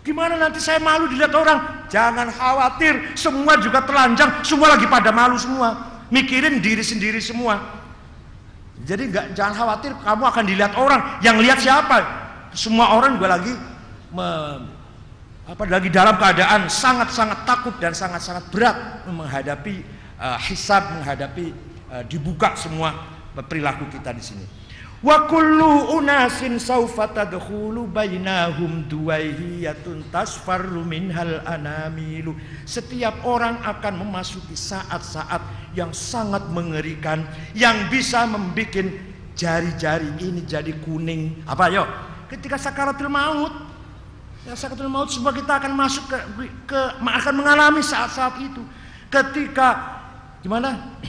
Gimana nanti saya malu dilihat orang? Jangan khawatir, semua juga telanjang, semua lagi pada malu semua. Mikirin diri sendiri semua. Jadi nggak jangan khawatir, kamu akan dilihat orang. Yang lihat siapa? Semua orang juga lagi me, apa lagi dalam keadaan sangat-sangat takut dan sangat-sangat berat menghadapi uh, hisab, menghadapi uh, dibuka semua perilaku kita di sini. Wa kullu unasin saufa tadkhulu bainahum duwaihiyatun tasfarru minhal anamilu. Setiap orang akan memasuki saat-saat yang sangat mengerikan yang bisa membuat jari-jari ini jadi kuning. Apa yo? Ketika sakaratul maut Ya sakaratul maut semua kita akan masuk ke, ke akan mengalami saat-saat itu. Ketika gimana?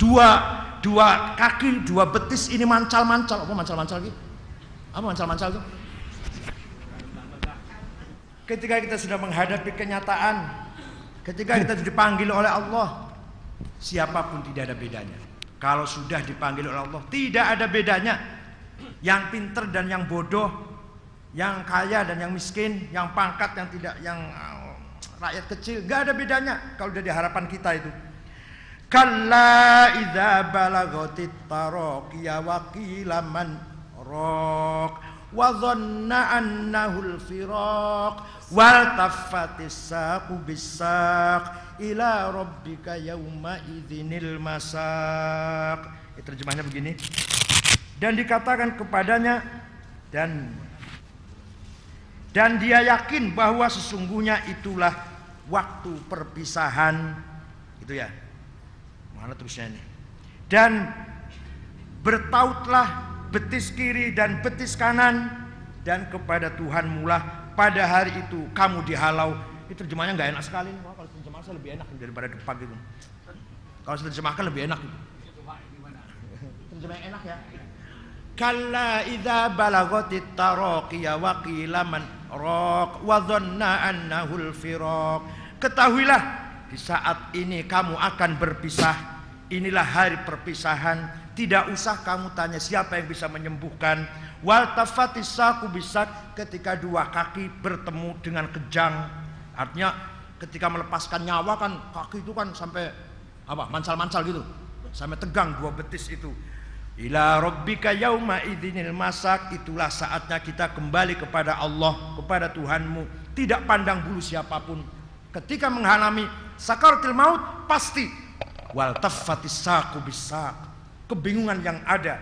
Dua dua kaki, dua betis ini mancal-mancal. Apa mancal-mancal gitu? Apa mancal-mancal itu? Ketika kita sudah menghadapi kenyataan, ketika kita dipanggil oleh Allah, siapa pun tidak ada bedanya. Kalau sudah dipanggil oleh Allah, tidak ada bedanya. Yang pinter dan yang bodoh, yang kaya dan yang miskin, yang pangkat yang tidak, yang uh, rakyat kecil, gak ada bedanya kalau udah di harapan kita itu. Kalla idza balagatit taraqiya wa qila man raq wa dhanna annahu al-firaq wal taffatis saqu bisaq ila rabbika yauma idzinil masaq. Ya, terjemahnya begini. Dan dikatakan kepadanya dan dan dia yakin bahwa sesungguhnya itulah waktu perpisahan itu ya Mana terusnya ini? Dan bertautlah betis kiri dan betis kanan dan kepada Tuhan mulah pada hari itu kamu dihalau. Ini terjemahnya nggak enak sekali. Wah, kalau terjemahnya lebih enak daripada depan gitu. Kalau terjemahkan lebih enak. Gitu. Terjemah enak ya. Kalla idza balagatit taraqiya wa qila man raq wa dhanna annahu al-firaq. Ketahuilah di saat ini kamu akan berpisah Inilah hari perpisahan. Tidak usah kamu tanya siapa yang bisa menyembuhkan. Wal tafatisaku bisa ketika dua kaki bertemu dengan kejang. Artinya ketika melepaskan nyawa kan kaki itu kan sampai apa mancal-mancal gitu. Sampai tegang dua betis itu. Ila rabbika yauma idinil masak itulah saatnya kita kembali kepada Allah, kepada Tuhanmu. Tidak pandang bulu siapa pun. Ketika mengalami sakaratul maut pasti wal taffatis bisak kebingungan yang ada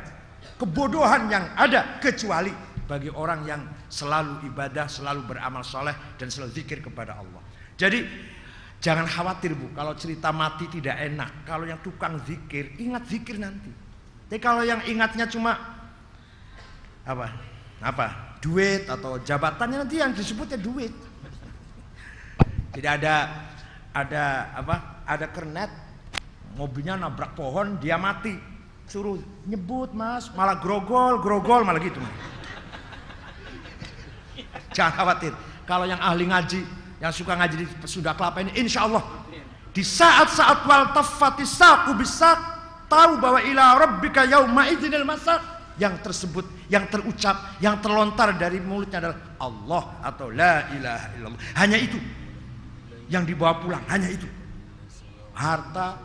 kebodohan yang ada kecuali bagi orang yang selalu ibadah selalu beramal soleh dan selalu zikir kepada Allah. Jadi jangan khawatir bu. Kalau cerita mati tidak enak. Kalau yang tukang zikir ingat zikir nanti. Tapi kalau yang ingatnya cuma apa? Apa? Duit atau jabatannya nanti yang disebutnya duit tidak ada ada apa ada kernet mobilnya nabrak pohon dia mati. Suruh nyebut mas malah grogol grogol malah gitu jangan khawatir. Kalau yang ahli ngaji yang suka ngaji di sudah kelapa ini insya Allah di saat-saat wal tafati saku bisa tahu bahwa ila rabbika yauma idzinil masaq yang tersebut, yang terucap, yang terlontar dari mulutnya adalah Allah atau la ilaha illallah. Hanya itu yang dibawa pulang, hanya itu. Harta,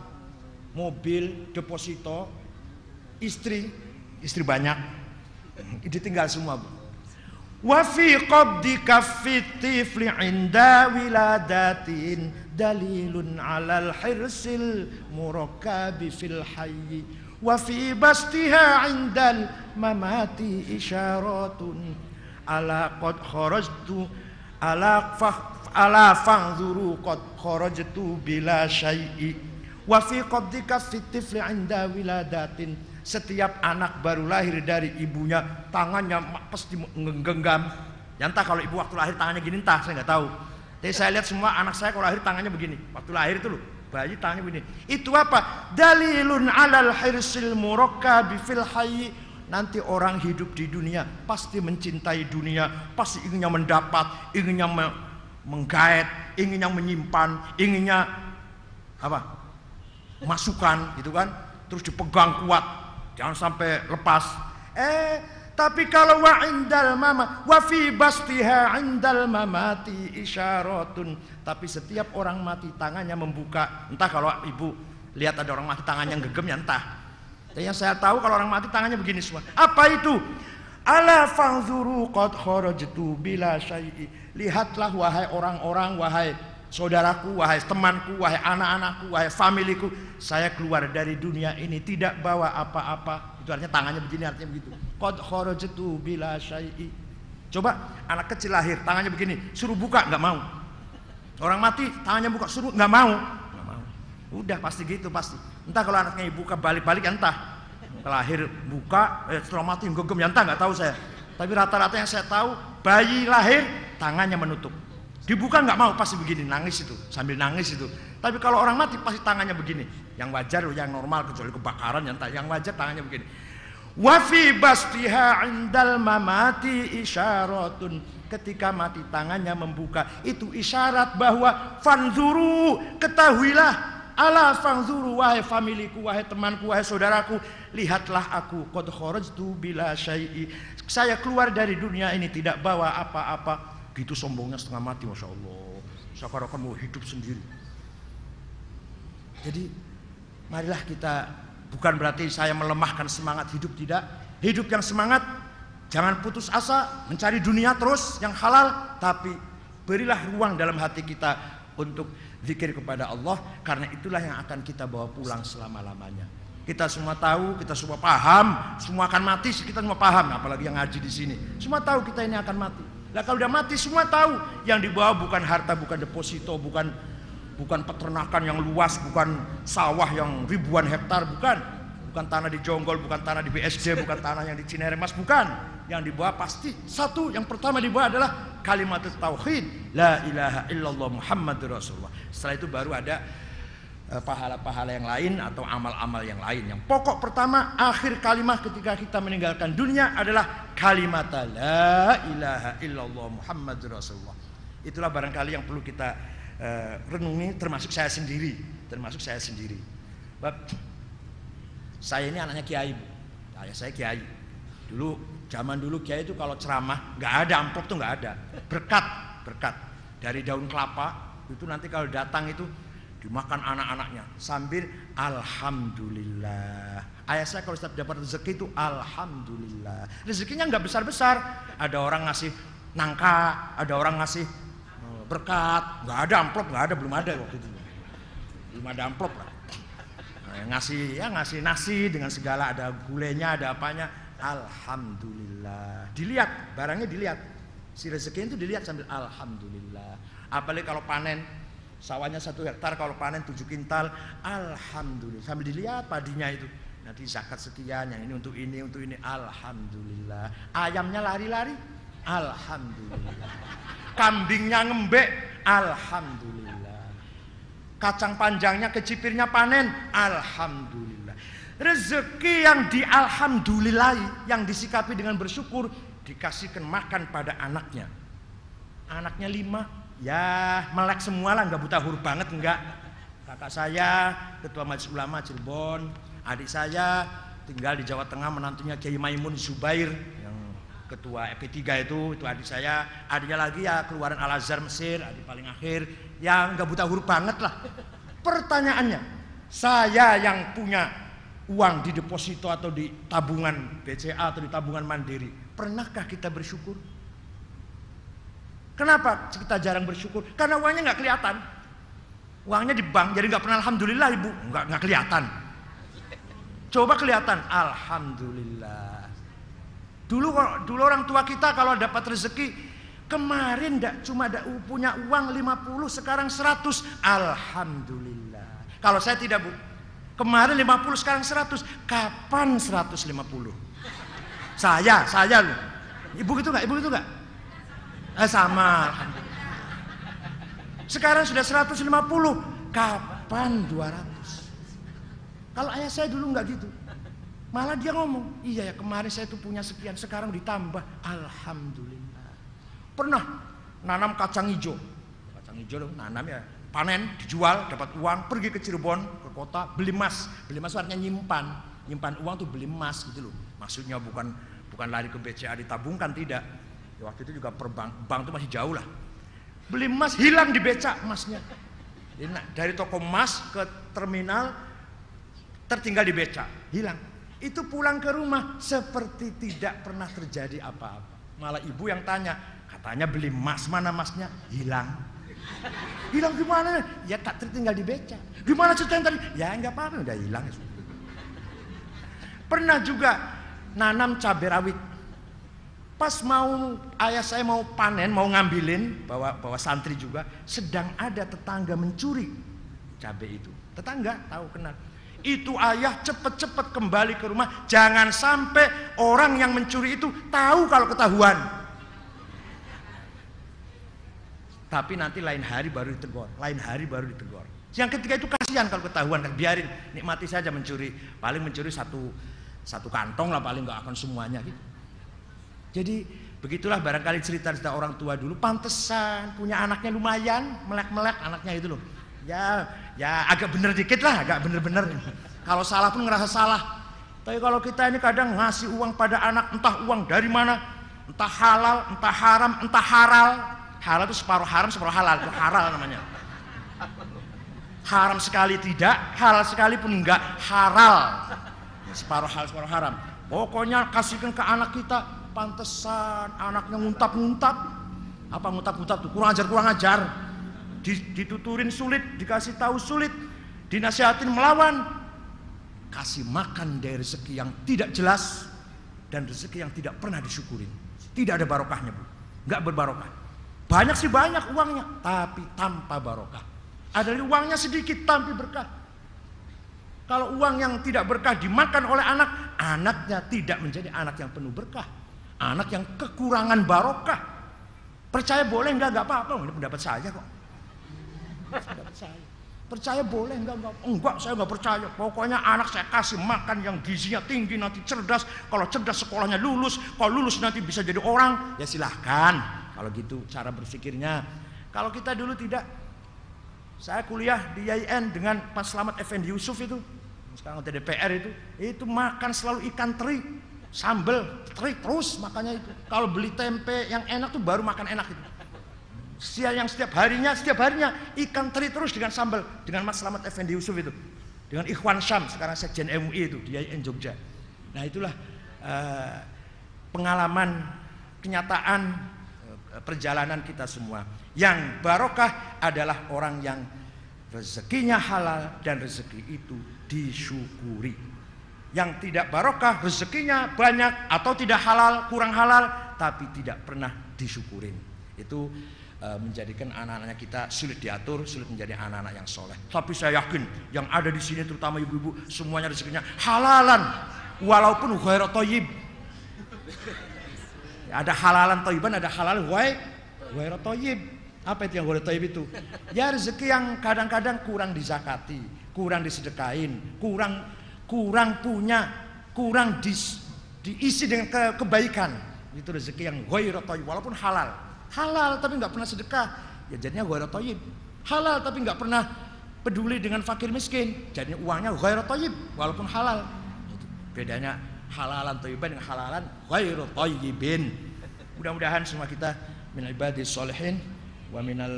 mobil, deposito, istri, istri banyak, ditinggal semua. Wa fi qabdi tifli inda wiladatin dalilun alal hirsil murakkabi fil hayyi wa fi bastiha indal mamati isyaratun ala qad kharajtu ala fah ala fangzuru qad kharajtu bila syai'i. Wa fi qabdika tifli inda wiladatin. Setiap anak baru lahir dari ibunya tangannya pasti menggenggam ya entah kalau ibu waktu lahir tangannya gini entah saya nggak tahu. Tapi saya lihat semua anak saya kalau lahir tangannya begini. Waktu lahir itu loh bayi tangannya begini. Itu apa? Dalilun alal hirsil murakkabi fil hayy nanti orang hidup di dunia pasti mencintai dunia pasti inginnya mendapat inginnya menggait inginnya menyimpan inginnya apa masukan gitu kan terus dipegang kuat Jangan sampai lepas. Eh, tapi kalau wa indal mama wa fi bastiha indal mamati isyaratun. Tapi setiap orang mati tangannya membuka. Entah kalau ibu lihat ada orang mati tangannya gegem ya entah. Dan yang saya tahu kalau orang mati tangannya begini semua. Apa itu? Ala fangzuru qad kharajtu bila syai'i. Lihatlah wahai orang-orang, wahai saudaraku, wahai temanku, wahai anak-anakku, wahai familiku, saya keluar dari dunia ini tidak bawa apa-apa. Itu artinya tangannya begini, artinya begitu. Qad kharajtu bila syai'i. Coba anak kecil lahir, tangannya begini, suruh buka nggak mau. Orang mati, tangannya buka, suruh nggak mau. Nggak mau. Udah pasti gitu pasti. Entah kalau anaknya buka balik-balik entah. Lahir buka, eh, setelah mati gegem ya entah nggak tahu saya. Tapi rata-rata yang saya tahu, bayi lahir tangannya menutup. Dibuka nggak mau pasti begini nangis itu sambil nangis itu. Tapi kalau orang mati pasti tangannya begini. Yang wajar yang normal kecuali kebakaran yang yang wajar tangannya begini. Wafi bastiha indal mamati isyaratun ketika mati tangannya membuka itu isyarat bahwa fanzuru ketahuilah ala fanzuru wahai familiku wahai temanku wahai saudaraku lihatlah aku qad kharajtu bila syai'i saya keluar dari dunia ini tidak bawa apa-apa Gitu sombongnya setengah mati Masya Allah. Seakan-akan mau hidup sendiri. Jadi marilah kita bukan berarti saya melemahkan semangat hidup tidak. Hidup yang semangat jangan putus asa mencari dunia terus yang halal tapi berilah ruang dalam hati kita untuk zikir kepada Allah karena itulah yang akan kita bawa pulang selama-lamanya. Kita semua tahu, kita semua paham, semua akan mati, kita semua paham, apalagi yang ngaji di sini. Semua tahu kita ini akan mati. Lah kalau udah mati semua tahu yang dibawa bukan harta, bukan deposito, bukan bukan peternakan yang luas, bukan sawah yang ribuan hektar, bukan. Bukan tanah di Jonggol, bukan tanah di BSD, bukan tanah yang di Cineremas, bukan. Yang dibawa pasti satu, yang pertama dibawa adalah kalimat tauhid, la ilaha illallah Muhammadur Rasulullah. Setelah itu baru ada pahala-pahala yang lain atau amal-amal yang lain. Yang pokok pertama, akhir kalimat ketika kita meninggalkan dunia adalah kalimat la ilaha illallah Muhammad Rasulullah. Itulah barangkali yang perlu kita uh, renungi termasuk saya sendiri, termasuk saya sendiri. Bab, saya ini anaknya kiai, ayah saya kiai. Dulu zaman dulu kiai itu kalau ceramah nggak ada amplop tuh nggak ada, berkat berkat dari daun kelapa itu nanti kalau datang itu dimakan anak-anaknya sambil alhamdulillah. Ayah saya kalau setiap dapat rezeki itu alhamdulillah. Rezekinya nggak besar-besar. Ada orang ngasih nangka, ada orang ngasih eh, berkat, nggak ada amplop, nggak ada, belum ada waktu itu. Belum ada amplop lah. Nah, ngasih ya ngasih nasi dengan segala ada gulenya, ada apanya. Alhamdulillah. Dilihat, barangnya dilihat. Si rezeki itu dilihat sambil alhamdulillah. Apalagi kalau panen Sawahnya satu hektar kalau panen tujuh kintal, alhamdulillah. Sambil dilihat padinya itu. Nanti zakat sekian, yang ini untuk ini, untuk ini, alhamdulillah. Ayamnya lari-lari, alhamdulillah. Kambingnya ngembek, alhamdulillah. Kacang panjangnya kecipirnya panen, alhamdulillah. Rezeki yang dialhamdulillahi, yang disikapi dengan bersyukur, dikasihkan makan pada anaknya. Anaknya lima, ya melek semua lah nggak buta huruf banget enggak Kakak saya ketua Majelis Ulama Cirebon, adik saya tinggal di Jawa Tengah menantunya Kiai Maimun Zubair yang ketua EP3 itu itu adik saya. Adiknya lagi ya keluaran Al Azhar Mesir adik paling akhir. Yang nggak buta huruf banget lah. Pertanyaannya saya yang punya uang di deposito atau di tabungan BCA atau di tabungan Mandiri pernahkah kita bersyukur kenapa kita jarang bersyukur? Karena uangnya nggak kelihatan. Uangnya di bank jadi nggak pernah alhamdulillah ibu. Nggak nggak kelihatan. Coba kelihatan. Alhamdulillah. Dulu dulu orang tua kita kalau dapat rezeki kemarin ndak cuma ada punya uang 50 sekarang 100 alhamdulillah. Kalau saya tidak bu. Kemarin 50 sekarang 100 kapan 150 saya saya loh ibu gitu nggak? Ibu gitu nggak eh, sama sekarang sudah 150. Kapan 200? Kalau ayah saya dulu nggak gitu. Malah dia ngomong, iya ya kemarin saya itu punya sekian, sekarang ditambah. Alhamdulillah. Pernah nanam kacang hijau. Kacang hijau nanam ya, panen, dijual, dapat uang, pergi ke Cirebon, ke kota, beli emas. Beli emas artinya nyimpan. Nyimpan uang tuh beli emas gitu loh. Maksudnya bukan bukan lari ke BCA ditabungkan, tidak. Ya, waktu itu juga per bank, itu masih jauh lah. Beli emas hilang di becak emasnya. Nah, dari toko emas ke terminal tertinggal di becak hilang. Itu pulang ke rumah seperti tidak pernah terjadi apa-apa. Malah ibu yang tanya katanya beli emas mana emasnya? Hilang. Hilang gimana ya tak tertinggal di becak. Gimana ceritanya tadi? Ya nggak apa-apa udah hilang ya pernah juga nanam cabai rawit Pas mau ayah saya mau panen, mau ngambilin, bawa bawa santri juga, sedang ada tetangga mencuri cabai itu. Tetangga tahu kenal. Itu ayah cepet-cepet kembali ke rumah, jangan sampai orang yang mencuri itu tahu kalau ketahuan. Tapi nanti lain hari baru ditegur, lain hari baru ditegur. Yang ketiga itu kasihan kalau ketahuan, biarin nikmati saja mencuri. Paling mencuri satu satu kantong lah paling nggak akan semuanya gitu. Jadi begitulah barangkali cerita-cerita orang tua dulu pantesan punya anaknya lumayan melek-melek anaknya itu loh. Ya ya agak bener dikit lah, agak bener-bener. Kalau salah pun ngerasa salah. Tapi kalau kita ini kadang ngasih uang pada anak entah uang dari mana, entah halal, entah haram, entah haral. Halal itu separuh haram, separuh halal, itu haral namanya. Haram sekali tidak, halal sekali pun enggak, haral. Separuh halal, separuh haram. Pokoknya kasihkan ke anak kita pantesan anaknya nguntap-nguntap. Apa nguntap-nguntap tuh? Kurang ajar kurang ajar. Dituturin sulit dikasih tahu sulit dinasihatin melawan. Kasih makan dari rezeki yang tidak jelas dan rezeki yang tidak pernah disyukurin. Tidak ada barokahnya bu. Nggak berbarokah. Banyak sih banyak uangnya tapi tanpa barokah. Ada uangnya sedikit tapi berkah. Kalau uang yang tidak berkah dimakan oleh anak anaknya tidak menjadi anak yang penuh berkah Anak yang kekurangan barokah. Percaya boleh enggak enggak apa-apa. Ini pendapat saya kok. Pendapat saya. Percaya boleh enggak enggak? Enggak, saya enggak percaya. Pokoknya anak saya kasih makan yang gizinya tinggi nanti cerdas. Kalau cerdas sekolahnya lulus, kalau lulus nanti bisa jadi orang, ya silahkan. Kalau gitu cara berpikirnya. Kalau kita dulu tidak saya kuliah di IAIN dengan Pak Slamet Effendi Yusuf itu sekarang DPR itu itu makan selalu ikan teri sambel trik terus makanya itu. Kalau beli tempe yang enak tuh baru makan enak itu. Siang yang setiap harinya setiap harinya ikan teri terus dengan sambal dengan Mas Slamet Effendi Yusuf itu. Dengan Ikhwan Syam sekarang sekjen MUI itu di IAIN Jogja. Nah itulah uh, pengalaman kenyataan uh, perjalanan kita semua. Yang barokah adalah orang yang rezekinya halal dan rezeki itu disyukuri yang tidak barokah rezekinya banyak atau tidak halal kurang halal tapi tidak pernah disyukurin. Itu e, menjadikan anak-anaknya kita sulit diatur sulit menjadi anak-anak yang soleh. Tapi saya yakin yang ada di sini terutama ibu-ibu semuanya rezekinya halalan. Walaupun ghairu toyib ada halalan toyiban ada halal ghairu toyib apa itu yang ghairu toyib itu? Ya rezeki yang kadang-kadang kurang dizakati kurang disedekain kurang kurang punya, kurang di, diisi dengan ke, kebaikan. Itu rezeki yang ghairu walaupun halal. Halal tapi nggak pernah sedekah, ya jadinya ghairu Halal tapi nggak pernah peduli dengan fakir miskin. Jadi uangnya ghairu thayyib walaupun halal. Itu. Bedanya halalan thayyiban dengan halalan ghairu thayyibin. Mudah-mudahan semua kita min ibadis solihin wa minal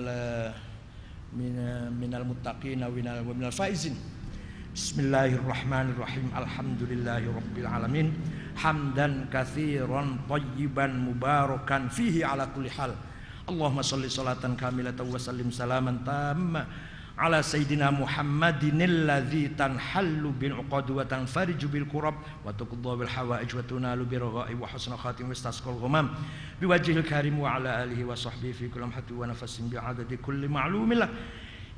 min, uh, minal muttaqin wa minal faizin. بسم الله الرحمن الرحيم الحمد لله رب العالمين حمدا كثيرا طيبا مباركا فيه على كل حال اللهم صل صلاة كاملة وسلم سلاما تاما على سيدنا محمد الذي تنحل بالعقد وتنفرج بالكرب وتقضى بالحوائج وتنال برغائب وحسن خاتم واستسقى الغمام بوجه الكريم وعلى آله وصحبه في كل لمحة ونفس بعدد كل معلوم له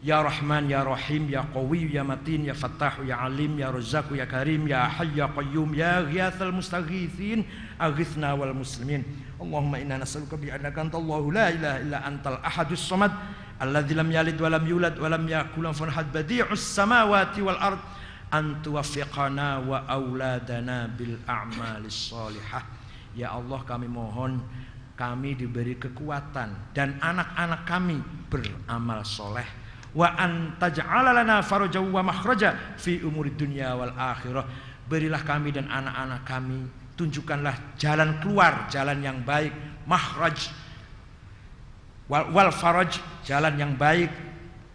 Ya Rahman, Ya Rahim, Ya Qawi, Ya Matin, Ya Fattah, Ya Alim, Ya Razzaq, Ya Karim, Ya Hayy, Ya Qayyum, Ya Ghiyathal Mustaghithin, Aghithna wal Muslimin. Allahumma inna nas'aluka bi annaka antallahu la ilaha illa antal ahadus samad alladzi lam yalid wa lam yulad wa lam yakul lahu kufuwan badi'us samawati wal ard an tuwaffiqana wa auladana bil a'malis salihah. Ya Allah kami mohon kami diberi kekuatan dan anak-anak kami beramal soleh wa an taj'ala lana faraja wa makhraja fi umuri dunya wal akhirah. Berilah kami dan anak-anak kami tunjukkanlah jalan keluar jalan yang baik. Makhraj wal, wal faraj jalan yang baik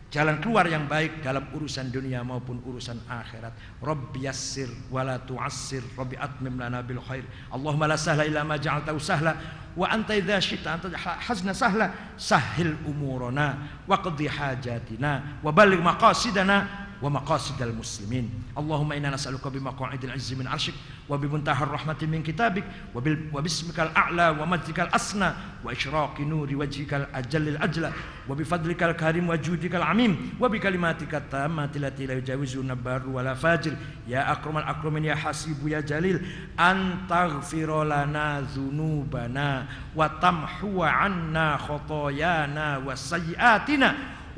jalan keluar yang baik dalam urusan dunia maupun urusan akhirat. Rabbi yassir wa la tu'assir. Rabbi atmim lana bil khair. Allahumma la sahla illa ma ja'altahu sahla wa anta idza syi'ta hazna sahla sahil umurana wa qadhi hajatina wa balligh maqasidana wa maqasidal muslimin. Allahumma inna nas'aluka bi maq'idil 'izzi min 'arsyik wa bi muntahar rahmati min kitabik wa bil wa bismikal a'la wa majdikal asna wa isyraqi nuri wajhikal ajallil ajla wa bi fadlikal karim wa judikal amim wa bi kalimatika tammati lati la yujawizu nabaru wa la fajir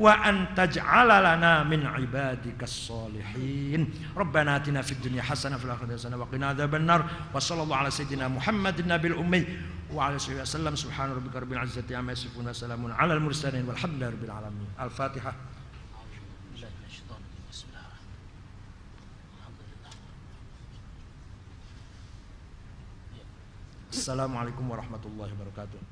ya akramal akramin ya hasibu ya jalil an taghfira lana dhunubana wa tamhu 'anna khotoyana wa sayyiatina wa an taj'ala lana min ibadikas salihin rabbana atina fid dunya hasanah fil akhirati hasanah wa qina adzabannar wa sallallahu ala sayyidina muhammadin nabil ummi wa ala alihi wasallam subhana rabbika rabbil izzati amma yasifun wa salamun ala al mursalin walhamdulillahi rabbil alamin. Al fatihah Assalamualaikum warahmatullahi wabarakatuh